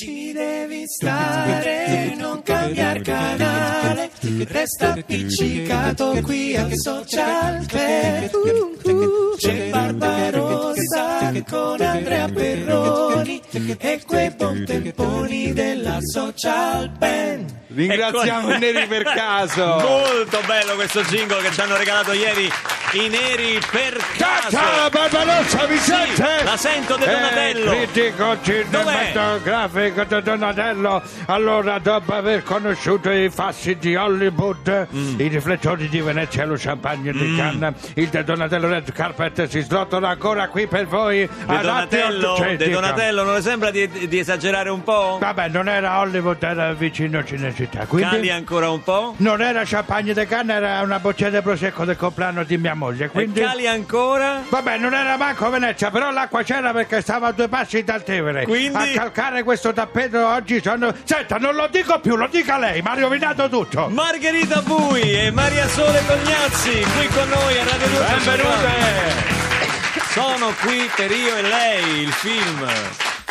Ci devi stare, non cambiare canale, resta appiccicato qui a Social Club. C'è Barbarossa con Andrea Perroni e quei buon della Social Band. Ringraziamo i neri per caso. Molto bello questo jingle che ci hanno regalato ieri i neri per caso. Barbarossa, mi Sì, la sento De Donatello. Eh, critico cinematografico di Donatello. Allora, dopo aver conosciuto i fassi di Hollywood, Mm. i riflettori di Venezia, lo champagne di Cannes, il De Donatello Red Carpet si srotola ancora qui per voi. De Donatello, Atteo- De. Donatello, non le sembra di, di esagerare un po'? Vabbè, non era Hollywood, era vicino Cinecittà. Quindi... Cali ancora un po'? Non era champagne de canna, era una bottiglia di prosecco del compleanno di mia moglie. Quindi... E cali ancora? Vabbè, non era manco Venezia, però l'acqua c'era perché stava a due passi dal Tevere. Quindi? A calcare questo tappeto oggi sono. Senta, non lo dico più, lo dica lei, mi ha rovinato tutto. Margherita Bui e Maria Sole Tognazzi qui con noi a Radio 2 Benvenute! Sono qui per Io e Lei, il film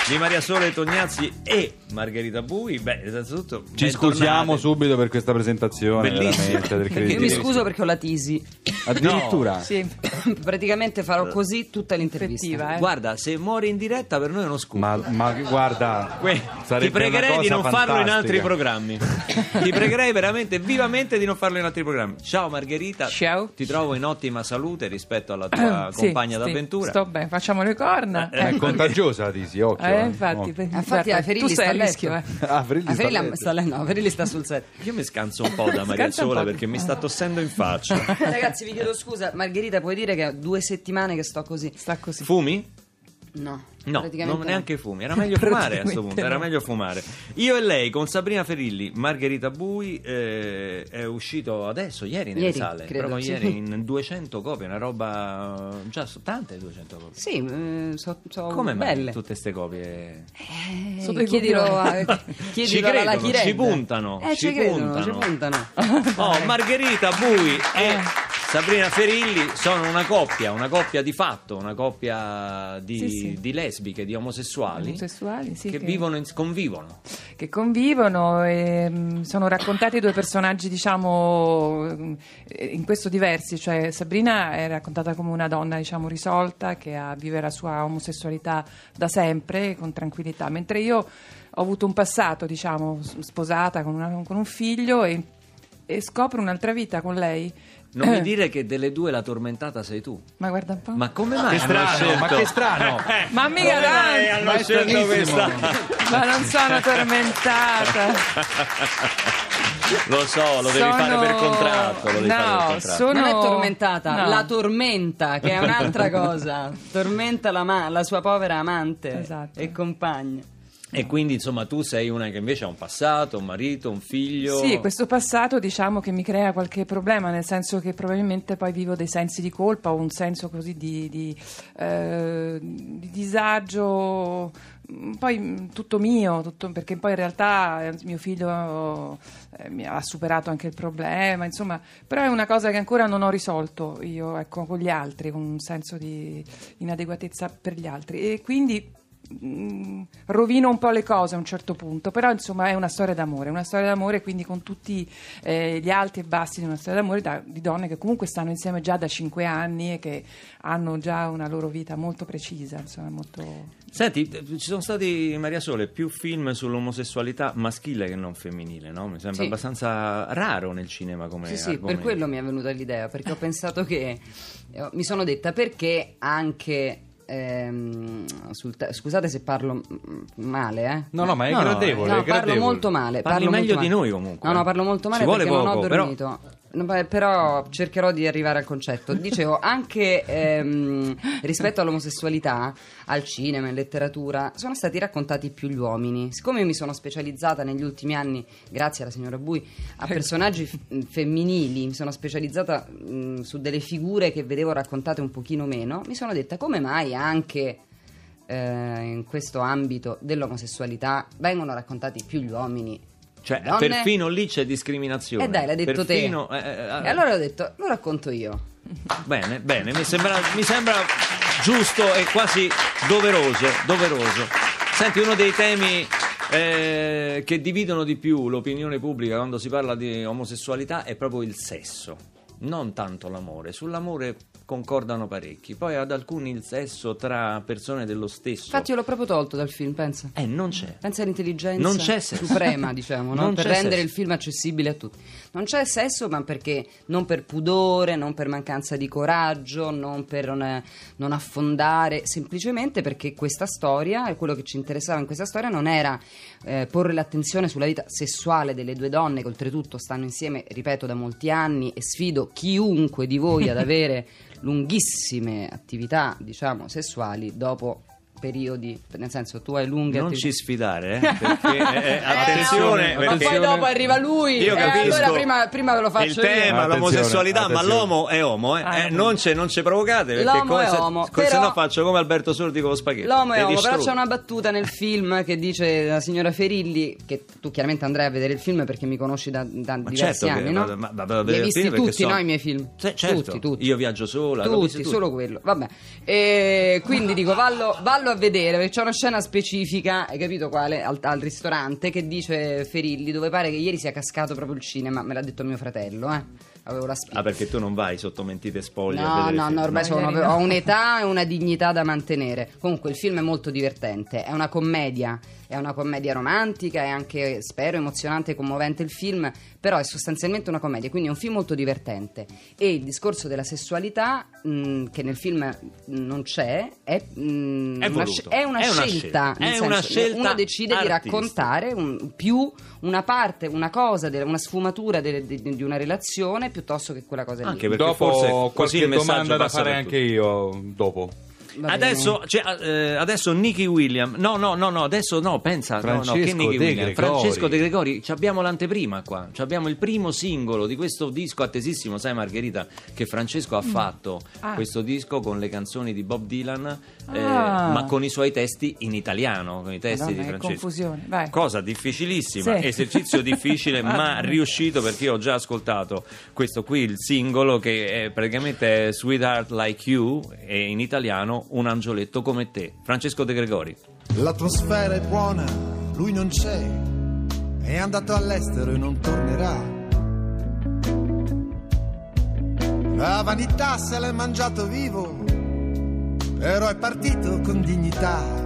di Maria Sole Tognazzi e Margherita Bui. Beh, innanzitutto Ci scusiamo subito per questa presentazione, Bellissimo. veramente, del Io mi scuso perché ho la tisi. Addirittura. Sì, praticamente farò così tutta l'intervista. Eh. Guarda, se muori in diretta per noi è uno scudo. Ma, ma guarda, Que- ti pregherei di non farlo in altri fantastica. programmi. ti pregherei veramente vivamente di non farlo in altri programmi. Ciao Margherita. Ciao. Ti trovo in ottima salute rispetto alla tua Sì, compagna sì, d'avventura. Sto bene, facciamo le corna. Eh, È contagiosa la tisi, occhio. Eh, eh. infatti, Oh. Infatti, Ferilli tu sei rischio, eh. Ah, Ah, sta sta no, sta sul set. Io mi scanso un po' da Maria po'. perché mi sta tossendo in faccia. Ragazzi, vi chiedo scusa, Margherita, puoi dire che ho due settimane che sto così? Sta così. Fumi? No, No, praticamente non neanche fumi. Era meglio fumare a questo punto. Era no. meglio fumare. Io e lei con Sabrina Ferilli, Margherita Bui, eh, è uscito adesso, ieri nelle Ieri, sale. credo, proprio sì. ieri in 200 copie, una roba. Già so- tante 200 copie. Sì, eh, so, so Come mai belle. tutte queste copie? Eh, Sotto i chiedilo, a, Ci chiedilo alla credono, Lucky ci Red. puntano, Eh, ci ci credono, puntano. ci puntano. Oh, Margherita Bui e Eh. Sabrina Ferilli sono una coppia, una coppia di fatto, una coppia di, Sì, sì. di lesbiche, di omosessuali, Omosessuali, sì, che, che- vivono, in- convivono. che convivono e mm, sono raccontati due personaggi diciamo mm, in questo diversi cioè Sabrina è raccontata come una donna diciamo risolta che ha, vive la sua omosessualità da sempre con tranquillità mentre io ho avuto un passato diciamo sposata con, una- con un figlio e, e scopro un'altra vita con lei Non mi Eh, dire che delle due la tormentata sei tu. ma guarda un po' Ma come mai Che strano, scelto? ma che strano. Ma mica tanto. hanno Ma scelto questa? ma non sono tormentata Lo so, lo devi Sono- fare per contratto. Lo devi No, fare per contratto. sono- Non è tormentata, No. la tormenta, che è un'altra cosa. Tormenta la, ma- la sua povera amante Esatto. e compagna. E quindi, insomma, tu sei una che invece ha un passato, un marito, un figlio. Sì, questo passato diciamo che mi crea qualche problema, nel senso che probabilmente poi vivo dei sensi di colpa o un senso così di, di, eh, di disagio, mm, poi mm, tutto mio, tutto- perché poi in realtà eh, mio figlio eh, ha superato anche il problema, insomma, però è una cosa che ancora non ho risolto io ecco, con gli altri, con un senso di inadeguatezza per gli altri e quindi mm, rovino un po' le cose a un certo punto, però insomma è una storia d'amore, una storia d'amore quindi con tutti eh, gli alti e bassi di una storia d'amore da- di donne che comunque stanno insieme già da cinque anni e che hanno già una loro vita molto precisa, insomma molto... Senti, eh, ci sono stati, Maria Sole, più film sull'omosessualità maschile che non femminile, no? Mi sembra Sì. abbastanza raro nel cinema come Sì, sì, per argomento. quello mi è venuta l'idea, perché ho pensato che eh, mi sono detta perché anche ehm, sul te- scusate se parlo male, eh. No, no, ma è No, gradevole. No, è parlo gradevole. molto male. Parli parlo meglio molto di male. noi, comunque, No, no, parlo molto male Ci vuole perché non ho però- dormito. No, beh, però cercherò di arrivare al concetto. Dicevo, anche ehm, rispetto all'omosessualità, al cinema, in letteratura, sono stati raccontati più gli uomini. Siccome io mi sono specializzata negli ultimi anni, grazie alla signora Bui, a personaggi f- femminili, mi sono specializzata mh, su delle figure che vedevo raccontate un pochino meno, mi sono detta come mai anche eh, in questo ambito dell'omosessualità vengono raccontati più gli uomini. Cioè, donne. perfino lì c'è discriminazione. E dai, l'hai detto Perfino- te. eh, eh, E allora ho detto, lo racconto io. Bene, bene, mi sembra, mi sembra giusto e quasi doveroso, doveroso. Senti, uno dei temi eh, che dividono di più l'opinione pubblica quando si parla di omosessualità è proprio il sesso, non tanto l'amore. Sull'amore concordano parecchi, poi ad alcuni il sesso tra persone dello stesso. Infatti io l'ho proprio tolto dal film, pensa. Eh, non c'è. Pensa all'intelligenza Non c'è sesso. suprema, diciamo, no? Non per rendere sesso. il film accessibile a tutti. Non c'è sesso, ma perché non per pudore, non per mancanza di coraggio, non per non, non affondare, semplicemente perché ququesta storia, e quello che ci interessava in questa storia, non era eh, porre l'attenzione sulla vita sessuale delle due donne che oltretutto stanno insieme, ripeto, da molti anni e sfido chiunque di voi ad avere lunghissime attività, diciamo, sessuali dopo periodi, nel senso tu hai lunghe Non attività ci sfidare, eh, perché eh, attenzione, Eh, no, ma perché- poi dopo arriva lui Io e capisco allora prima, prima ve lo faccio il io. tema, Attenzione, l'omosessualità, ma attenzione. l'uomo è omo, eh. Ah, Eh, non, ce, non ci provocate perché L'uomo come è se, omo, se no faccio come Alberto Sordi con lo spaghetto. L'uomo è E uomo, però c'è una battuta nel film che dice la signora Ferilli, che tu chiaramente andrai a vedere il film perché mi conosci da, da Ma diversi certo che anni, no? ma- vado a Li hai visti tutti, so- no, i miei film? Sì, certo. Tutti, tutti. Io viaggio sola, Tutti, solo quello, vabbè. E quindi dico, vallo, vallo a vedere, perché c'è una scena specifica, hai capito quale? Al, al ristorante, che dice Ferilli, dove pare che ieri sia cascato proprio il cinema, me l'ha detto mio fratello, eh. Avevo la spia. Ah, perché tu non vai sotto mentite spoglie No, no, film. no, ormai No, sono- ho un'età e una dignità da mantenere. Comunque il film è molto divertente, è una commedia, è una commedia romantica, è anche, spero, emozionante e commovente il film, però è sostanzialmente una commedia, quindi è un film molto divertente. E il discorso della sessualità, mh, che nel film non c'è, è, mh, È una, è una È una scelta. scelta. nel È una senso, scelta Uno decide di artistica. raccontare un- più una parte, una cosa, una sfumatura di, di una relazione piuttosto che quella cosa lì. Anche perché Dopo forse così qualche domanda da fare anche io dopo. Adesso, cioè, eh, adesso Nicky William, no, no, no, no, adesso no, pensa, no, no, Francesco che Nicky De William, Gregori. Francesco De Gregori, ci abbiamo l'anteprima qua, ci abbiamo il primo singolo di questo disco attesissimo, sai Margherita, che Francesco ha fatto Ah. questo disco con le canzoni di Bob Dylan, eh, Ah. ma con i suoi testi in italiano, con i testi Madonna, di Francesco. confusione, vai. Cosa difficilissima, Sì. esercizio difficile ma riuscito perché io ho già ascoltato questo qui, il singolo che è praticamente è Sweetheart Like You e in italiano Un angioletto come te. Francesco De Gregori. L'atmosfera è buona, lui non c'è, è andato all'estero e non tornerà. La vanità se l'è mangiato vivo, però è partito con dignità.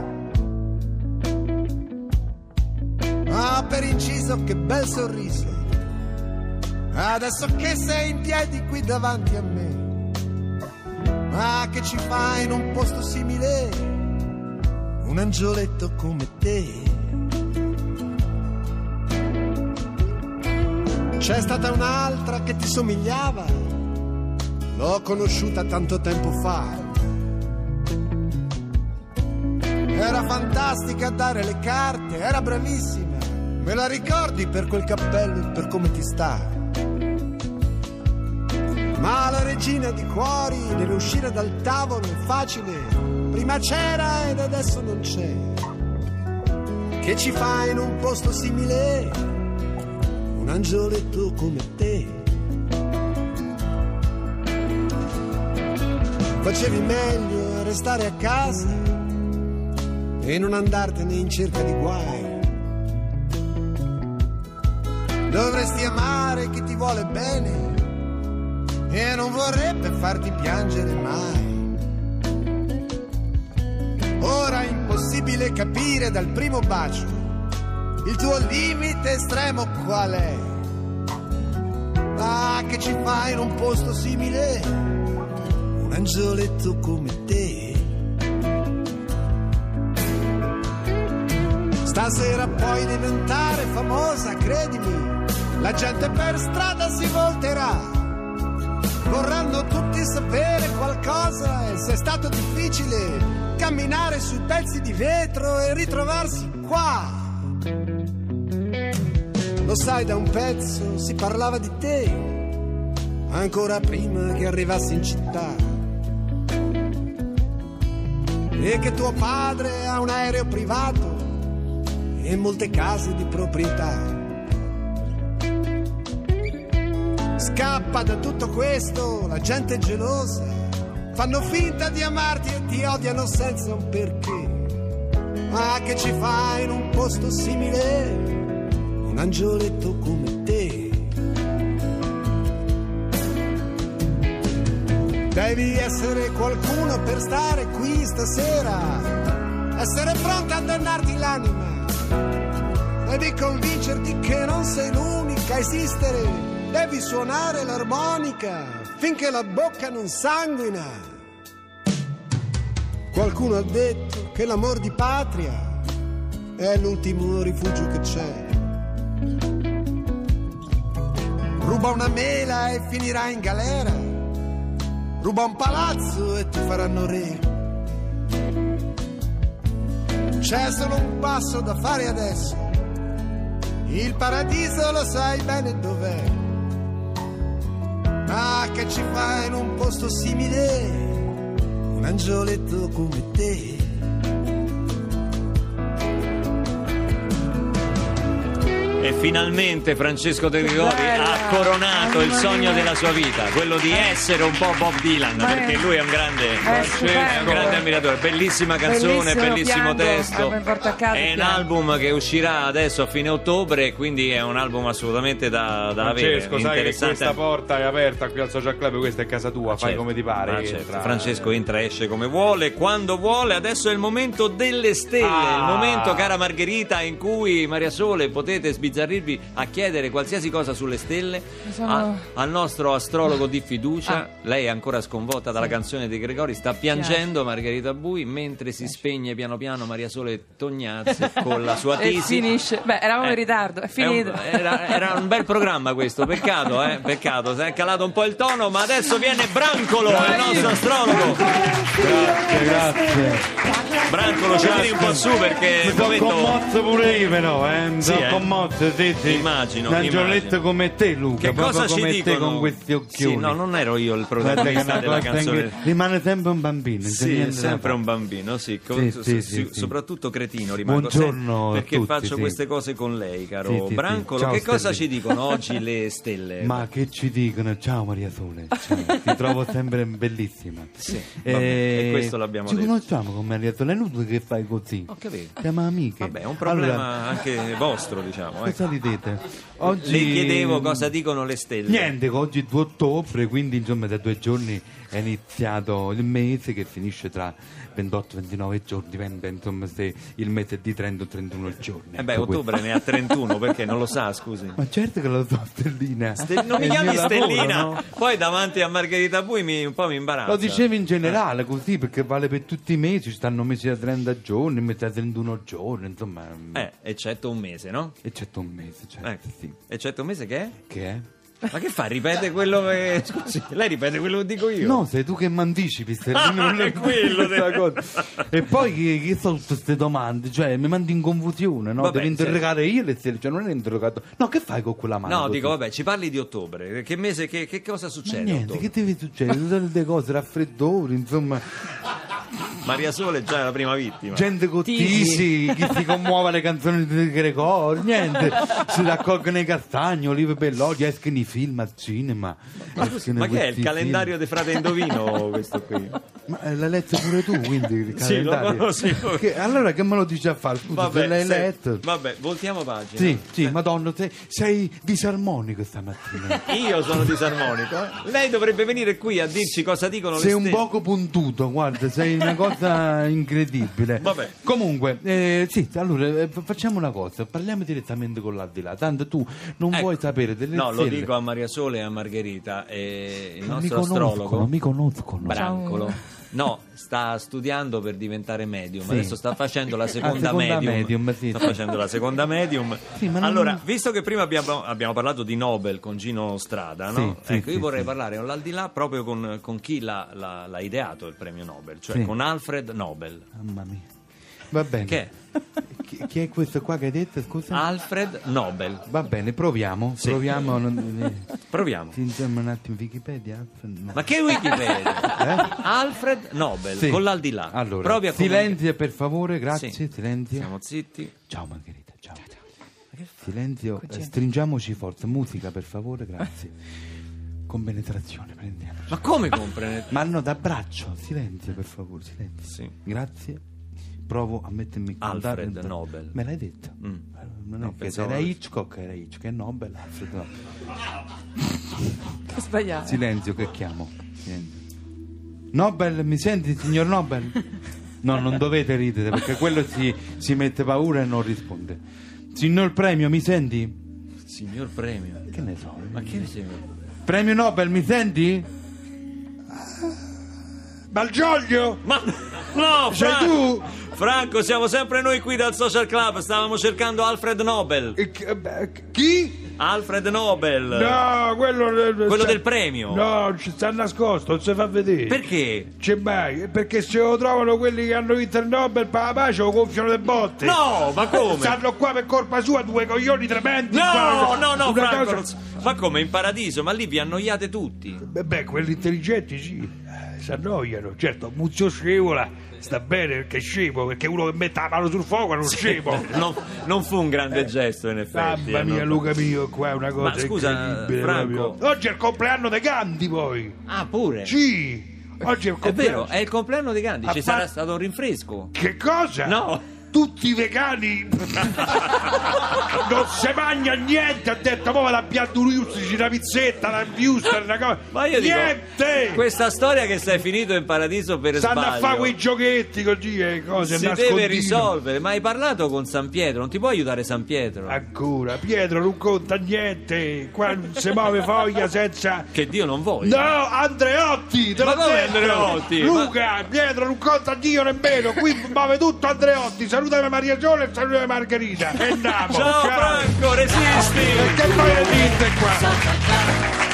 Ah, per inciso, che bel sorriso. Adesso che sei in piedi qui davanti a me, ma che ci fai in un posto simile? un angioletto come te. C'è stata un'altra che ti somigliava, l'ho conosciuta tanto tempo fa. Era fantastica a dare le carte, era bravissima. Me la ricordi per quel cappello e per come ti sta? Ma la regina di cuori deve uscire dal tavolo è facile. Prima c'era ed adesso non c'è. Che ci fa in un posto simile? Un angioletto come te. Facevi meglio a restare a casa e non andartene in cerca di guai. Dovresti amare chi ti vuole bene e non vorrebbe farti piangere mai. Ora è impossibile capire dal primo bacio il tuo limite estremo qual è. Ma che ci fai in un posto simile? Un angioletto come te. Stasera puoi diventare famosa, credimi. La gente per strada si volterà. Vorranno tutti sapere qualcosa e se è stato difficile camminare sui pezzi di vetro e ritrovarsi qua. Lo sai, da un pezzo si parlava di te, ancora prima che arrivassi in città. E che tuo padre ha un aereo privato e molte case di proprietà. Scappa da tutto questo, la gente è gelosa. Fanno finta di amarti e ti odiano senza un perché. Ma che ci fa in un posto simile un angioletto come te? Devi essere qualcuno per stare qui stasera, essere pronta a dannarti l'anima. Devi convincerti che non sei l'unica a esistere, devi suonare l'armonica finché la bocca non sanguina. Qualcuno ha detto che l'amor di patria è l'ultimo rifugio che c'è. Ruba una mela e finirà in galera. Ruba un palazzo e ti faranno re. C'è solo un passo da fare adesso. Il paradiso lo sai bene dov'è. Ma che ci fa in un posto simile? Un angioletto come te. E finalmente Francesco De Gregori Bella. ha coronato il sogno della sua vita, quello di essere un po' Bob Dylan, è- perché lui è un grande, è un grande ammiratore. Bellissima canzone, Bellissimo, bellissimo testo. È un album che uscirà adesso a fine ottobre, e quindi è un album assolutamente da, da avere. Francesco, sai che Interessante. questa porta è aperta qui al Social Club, questa è casa tua, fai Certo, come ti pare. entra. certo. Francesco entra e esce come vuole, quando vuole. Adesso è il momento delle stelle, Ah. il momento, cara Margherita, in cui Maria Sole potete sbizzarrirvi a chiedere qualsiasi cosa sulle stelle Sono- a- al nostro astrologo di fiducia. Ah. Lei è ancora sconvolta dalla Sì. canzone di Gregori, sta piangendo Margherita Bui mentre si spegne piano piano Maria Sole Tognazzi con la sua E tesi. finisce. Beh, eravamo in ritardo, è un- finito. era, era un bel programma questo, peccato, eh? Peccato, si è calato un po' il tono, ma adesso viene Brancolo, il nostro astrologo. Grazie, grazie. Brancolo, ci tiri un po' su perché Mi sono momento... commosso pure io però, eh. Mi Sì, sono eh. commosso, sì, sì. Immagino, Un angioletto come te, Luca. Che cosa ci come te dicono? con questi occhioni. Sì, no, non ero io il protagonista della canzone. incre- Rimane sempre un bambino. Sì, sempre un bambino, sì, co- Sì, sì, soprattutto cretino rimango Buongiorno sempre, perché tutti, faccio queste cose con lei, caro. Brancolo. Ciao, che cosa Stelli. ci dicono oggi le stelle? Ma che ci dicono? Ciao Maria Sole, ciao. ti trovo sempre bellissima. Sì, vabbè, e questo l'abbiamo ci detto. conosciamo con Maria Sole, è inutile che fai così. Ho capito. Siamo amiche. Vabbè, è un problema anche vostro, diciamo. eh. Cosa ridete? Oggi... Le chiedevo cosa dicono le stelle. Niente, oggi è 2 ottobre, quindi insomma da due giorni è iniziato il mese che finisce tra 28-29 giorni, dipende insomma se il mese è di 30 o 31 giorni. Eh beh, Ecco ottobre questo. ne ha 31, perché non lo sa, scusi. Ma certo che lo so, Stellina. Ste- non mi chiami mio lavoro, Stellina, no? poi davanti a Margherita Bui mi, un po' mi imbarazza. Lo dicevo in generale così perché vale per tutti i mesi, ci stanno mesi da 30 giorni, mesi da 31 giorni, insomma, Eh, eccetto un mese, no? eccetto un mese, certo, Ecco. sì. Eccetto un mese che è? Che è? Ma che fa? Ripete quello che. Scusi, lei ripete quello che dico io? No, sei tu che mi anticipi, Ah, non è quello questa de- cosa. E poi che, che sono tutte queste domande? Cioè, mi mandi in confusione, no? Vabbè, Devi interrogare io le stelle, cioè non è interrogato. No, che fai con quella mano? No, così? dico, vabbè, ci parli di ottobre. Che mese, che, che cosa Ma succede? a niente, ottobre? che deve succedere? Tutte le cose, raffreddori, insomma, Maria Sole già è la prima vittima. gente con tisi, chi si commuove alle canzoni di Gregorio, niente, si raccolgono i castagni, olive bellocchi, escono i film al cinema. escono Ma che è il calendario di Frate Indovino questo qui? Ma eh, l'hai letto pure tu, quindi il Sì, lo calendario? conosco. Che- allora che me lo dici a fare? Scusa, se l'hai se- letto? vabbè, voltiamo pagina. Sì, sì, madonna, sei, sei disarmonico stamattina. Io sono disarmonico. eh. Lei dovrebbe venire qui a dirci cosa dicono Sei le un stelle. poco puntuto, guarda, sei una cosa incredibile. Vabbè. Comunque, eh, sì, allora eh, facciamo una cosa, parliamo direttamente con l'aldilà. Tanto tu non Ecco. vuoi sapere delle No, lo stelle. dico a Maria Sole e a Margherita. E il Non mi nostro conoscono, astrologo. mi conoscono. Brancolo. No, sta studiando per diventare medium. Sì. Adesso sta facendo la seconda, seconda medium. medium, sì, sta facendo la seconda medium. Sì, non- Allora, visto che prima abbiamo, abbiamo parlato di Nobel con Gino Strada, no? Ecco, io vorrei parlare all'aldilà proprio con, con chi l'ha, l'ha- l'ha ideato il premio Nobel, cioè con Alfred Nobel. Mamma mia. Va bene. Che è? Chi, chi è questo qua che hai detto, scusa? Alfred Nobel. Va bene, proviamo. Sì. Proviamo. non- eh, Proviamo. Ti insomma un attimo Wikipedia? No. Ma che Wikipedia? Alfred Nobel, Eh? Sì. con l'aldilà. Allora, Provi a silenzio per favore, grazie, Sì. silenzio. Siamo zitti. Ciao Margherita, ciao. Silenzio, eh, stringiamoci forza, musica per favore, grazie. Con penetrazione, prendiamo. Ma come comprende? Ma no, d'abbraccio, silenzio per favore, silenzio. Sì. Grazie. Provo a mettermi in contatto. Alfred Nobel. Me l'hai detto? Mm. Eh, Non è No, che pensavo- era Hitchcock, era Hitchcock, è Nobel, Alfred Nobel. Che sbagliato. Silenzio che chiamo. Silenzio. Nobel, mi senti signor Nobel? No, non dovete ridere perché quello si, si mette paura e non risponde. Signor Premio, mi senti? Signor premio. Che ne so? Ma che signor? Premio Nobel, mi senti? Malgioglio! Ma no, Sei Franco! tu? Franco, siamo sempre noi qui dal Social Club, stavamo cercando Alfred Nobel. Chi- eh, Chi? Alfred Nobel. No, quello... Quello del premio. No, ci sta nascosto, non si fa vedere. Perché? C'è mai? Perché se lo trovano quelli che hanno vinto il Nobel per la pace lo gonfiano le botte. No, ma come? Stanno qua per colpa sua due coglioni tremendi. No, qua. no, no, Franco. cosa- Ma come in paradiso? Ma lì vi annoiate tutti. Beh, beh, quelli intelligenti sì, si annoiano. Certo, Muzio Scevola sta bene perché è scemo, perché uno che mette la mano sul fuoco è uno scemo. Non, non fu un grande gesto, in effetti. Mamma eh, mia, non- Luca mio, qua è una cosa Ma scusa, incredibile. Franco. Oggi è il compleanno dei Gandhi, poi. Ah, pure. Sì, oggi è il È compleanno. vero, è il compleanno di Gandhi, ci sarà stato un rinfresco. Che cosa? No. Tutti i vegani non si mangia niente, ha detto, ma la piatturustici, una pizzetta, una viuster, una cosa. Ma io dico, niente! questa storia che sei finito in paradiso per Stanno a sbaglio fare quei giochetti così e cose si deve risolvere. Ma hai parlato con San Pietro, non ti può aiutare San Pietro? Ancora, Pietro non conta niente, qua non si muove foglia senza... Che Dio non voglia. No, Andreotti! Te Ma l'ho detto. Andreotti? Luca, Pietro non conta Dio nemmeno, qui muove tutto Andreotti, salutami Maria Gione e salutami Margherita. E andiamo. Ciao, Franco, resisti! Che poi esiste qua?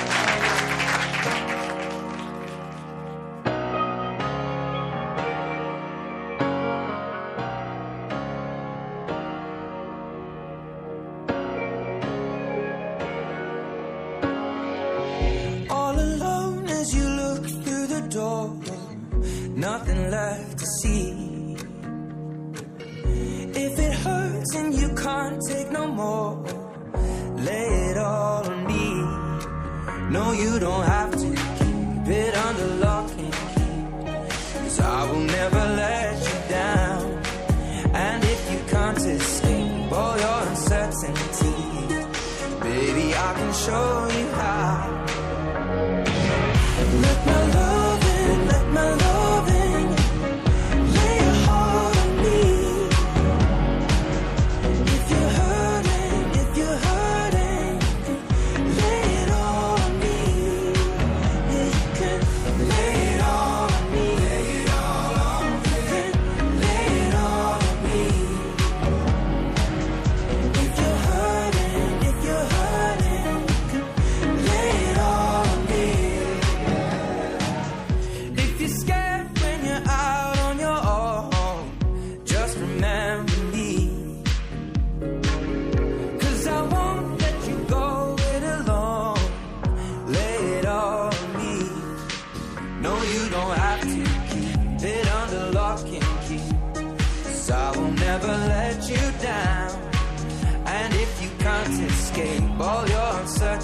I can show you how.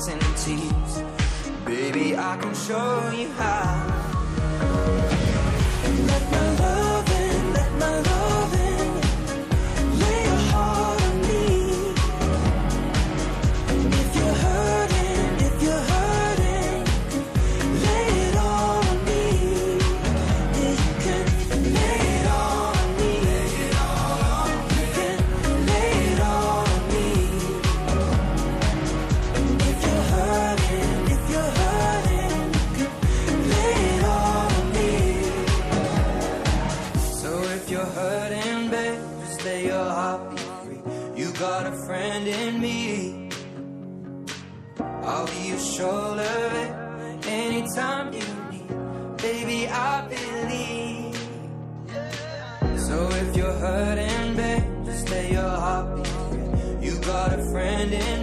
Uncertainties, baby, I can show you how. finding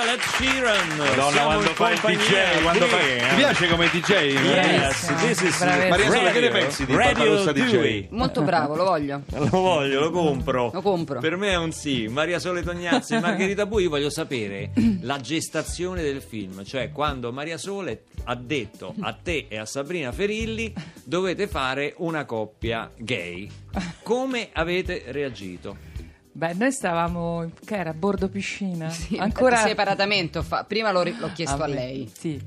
rudimental Ed Sheeran. Madonna, Siamo quando fa il DJ, quando fa... Ti piace come DJ? Yes, this is. Maria Sola, che ne pensi di Radio Barbarossa DJ? Molto bravo, lo voglio. Lo voglio, lo compro. Lo compro. Per me è un sì. Maria Sole Tognazzi e Margherita Bui, io voglio sapere la gestazione del film, cioè quando Maria Sole ha detto a te e a Sabrina Ferilli dovete fare una coppia gay. Come avete reagito? Beh, noi stavamo, che era, a bordo piscina. Sì, Ancora... separatamente. fa- Prima l'ho, ri- l'ho chiesto Ah, a lei. Sì,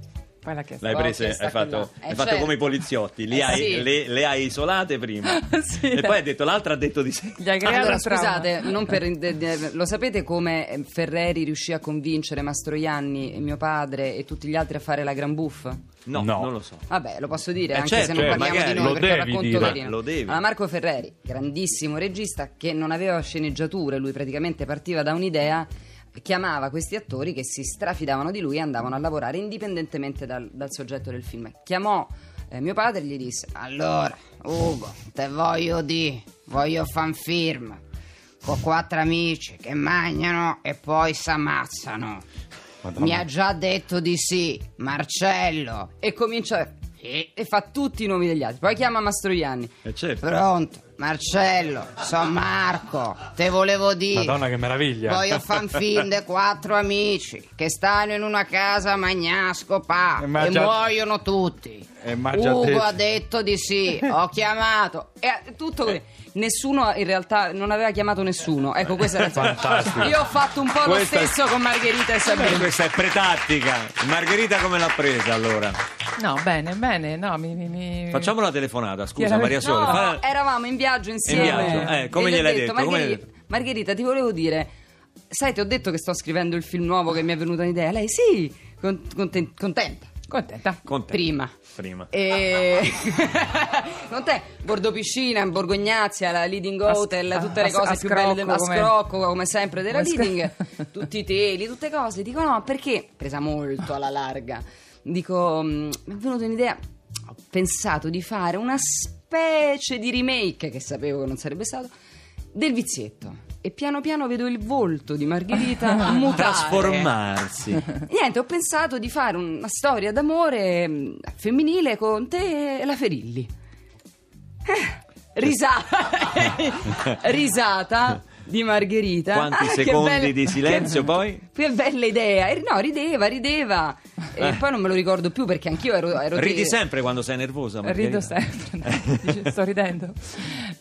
poi l'ha chiesto. L'hai chiesto hai fatto, hai eh, fatto certo. come i poliziotti, li Eh, hai- sì. le, le hai isolate prima Sì. e poi hai detto l'altra ha detto di sì. Gli hai creato Allora, scusate, non per- de- de- lo sapete come eh, Ferreri riuscì a convincere Mastroianni, mio padre e tutti gli altri a fare la Gran Buff? No, No. non lo so. Vabbè, lo posso dire Eh, anche certo, se non eh, parliamo magari. di noi Lo perché racconto dire. carino. Lo devi. Allora, Marco Ferreri, grandissimo regista che non aveva sceneggiature, lui praticamente partiva da un'idea, chiamava questi attori che si strafidavano di lui e andavano a lavorare indipendentemente dal, dal soggetto del film. Chiamò eh, mio padre e gli disse: Allora, Ugo, te voglio di, voglio fare un film con quattro amici che mangiano e poi s'ammazzano. Mi ha già detto di sì, Marcello. E comincia sì, e fa tutti i nomi degli altri. Poi chiama Mastroianni. Eh, certo. Pronto, Marcello, sono Marco. Te volevo dire. Madonna, che meraviglia. Voglio fare un film di quattro amici che stanno in una casa a magnà a scopà Eh, ma e già- muoiono tutti. Eh, già Ugo detto. ha detto di sì, ho chiamato. E eh, tutto così. Nessuno in realtà non aveva chiamato nessuno. Ecco, questa è la Fantastico. Io ho fatto un po' Questa è- lo stesso con Margherita e Sabrina. questa è pretattica. Margherita come l'ha presa allora? No, bene, bene, no, mi... mi- mi- Facciamo la telefonata, scusa Chiaro- Maria Sole. No, fa- eravamo in viaggio insieme. In viaggio, eh, come gliel'hai detto? Come Margherita, Margherita, ti volevo dire, sai, ti ho detto che sto scrivendo il film nuovo che mi è venuta un'idea. Lei, sì, con- conten- contenta. Contenta. Con te. Prima. Prima. E... con te, Bordo Piscina, Borgognazia, la Leading A- Hotel, tutte le a- cose a più belle del scrocco, come- sempre della sc- Leading, tutti i teli, tutte cose. Dico no, perché? Presa molto alla larga. Dico, mm, mi è venuta un'idea, ho pensato di fare una specie di remake, che sapevo che non sarebbe stato, del vizietto. E piano piano vedo il volto di Margherita mutare. Trasformarsi. Niente, ho pensato di fare una storia d'amore mm, femminile con te e la Ferilli. Eh, risata. risata di Margherita. Quanti Ah, secondi bella- di silenzio poi? Che bella idea. E no, rideva, rideva. E poi non me lo ricordo più perché anch'io ero, ero Ridi te- sempre quando sei nervosa, Margherita? Rido sempre, no, dice, sto ridendo.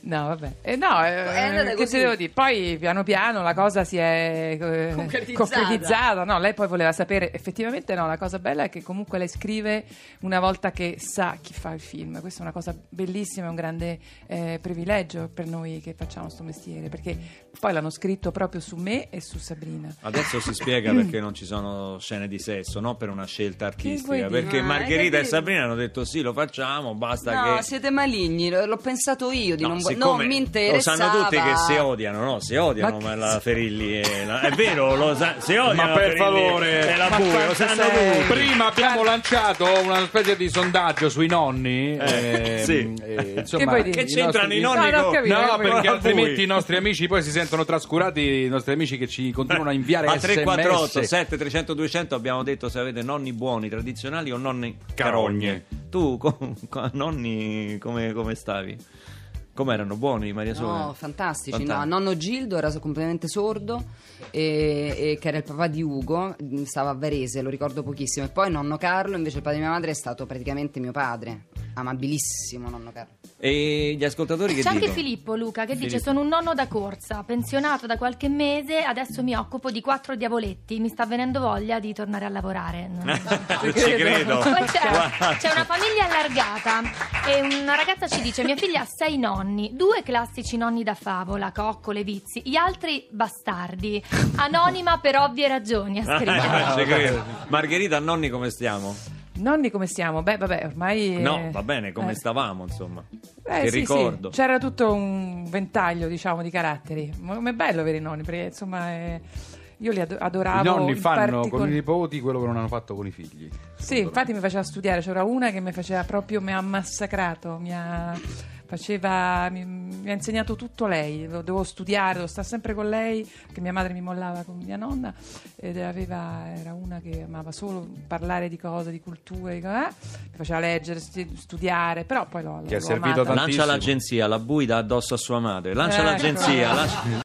No, vabbè. Eh, no, eh, andata che ti devo dire? Poi piano piano la cosa si è eh, Concretizzata. concretizzata. No, lei poi voleva sapere, effettivamente no, la cosa bella è che comunque lei scrive una volta che sa chi fa il film. Questa è una cosa bellissima, è un grande eh, privilegio per noi che facciamo questo mestiere, perché poi l'hanno scritto proprio su me e su Sabrina. Adesso si spiega perché non ci sono scene di sesso, non per una scelta artistica, perché Ah, Margherita e? Sabrina hanno detto sì, lo facciamo, basta No, che... siete maligni, lo- l'ho pensato io di No, non, vo- siccome non mi Lo interessava. sanno tutti che si odiano, no? Si odiano Ma ma la Ferilli e la... È vero, lo sa... si odiano Ma per favore. e la Ma Bue, lo sanno sei- tutti. Prima abbiamo lanciato una specie di sondaggio sui nonni. Eh, ehm, sì. eh, insomma, Che? Che c'entrano i nostri- nonni No, no, capito. No, perché altrimenti i nostri amici poi si sentono trascurati, i nostri amici che ci continuano a inviare A sms. 348 7 300 200 abbiamo detto se avete nonni buoni tradizionali o nonni carogne. Tu con, con nonni come, come stavi? Come erano buoni Maria Sole? No, fantastici. No, Fantastici. nonno Gildo era completamente sordo, e, e che era il papà di Ugo, stava a Varese, lo ricordo pochissimo. E poi nonno Carlo, invece il padre di mia madre, è stato praticamente mio padre. Amabilissimo nonno Carlo. E gli ascoltatori che C'è anche dicono? Filippo Luca che dice Filippo. sono un nonno da corsa, pensionato da qualche mese, adesso mi occupo di quattro diavoletti, mi sta venendo voglia di tornare a lavorare. Non- Ci credo. Poi c'è, c'è una famiglia allargata e una ragazza ci dice mia figlia ha sei nonni, due classici nonni da favola, coccole, vizi, gli altri bastardi, anonima per ovvie ragioni, ha scritto. Ah, credo. Margherita, nonni come stiamo? Nonni come stiamo? Beh, vabbè, ormai... No, eh, va bene, come eh. stavamo, insomma. Eh, che sì, ricordo. sì. C'era tutto un ventaglio, diciamo, di caratteri. Ma com'è bello avere i nonni, perché insomma eh, io li ado- adoravo. I nonni fanno particol- con i nipoti quello che non hanno fatto con i figli. Sì, infatti mi faceva studiare, c'era una che mi faceva proprio, mi ha massacrato, mi ha faceva, mi, mi ha insegnato tutto lei, dovevo studiare, dovevo stare sempre con lei, che mia madre mi mollava con mia nonna ed aveva, era una che amava solo parlare di cose, di culture, di eh? mi faceva leggere, stu- studiare, però poi l'ho, Ti è l'ho servito amata. tantissimo. Lancia l'agenzia, la bui addosso a sua madre. Lancia Ecco. l'agenzia. lancia-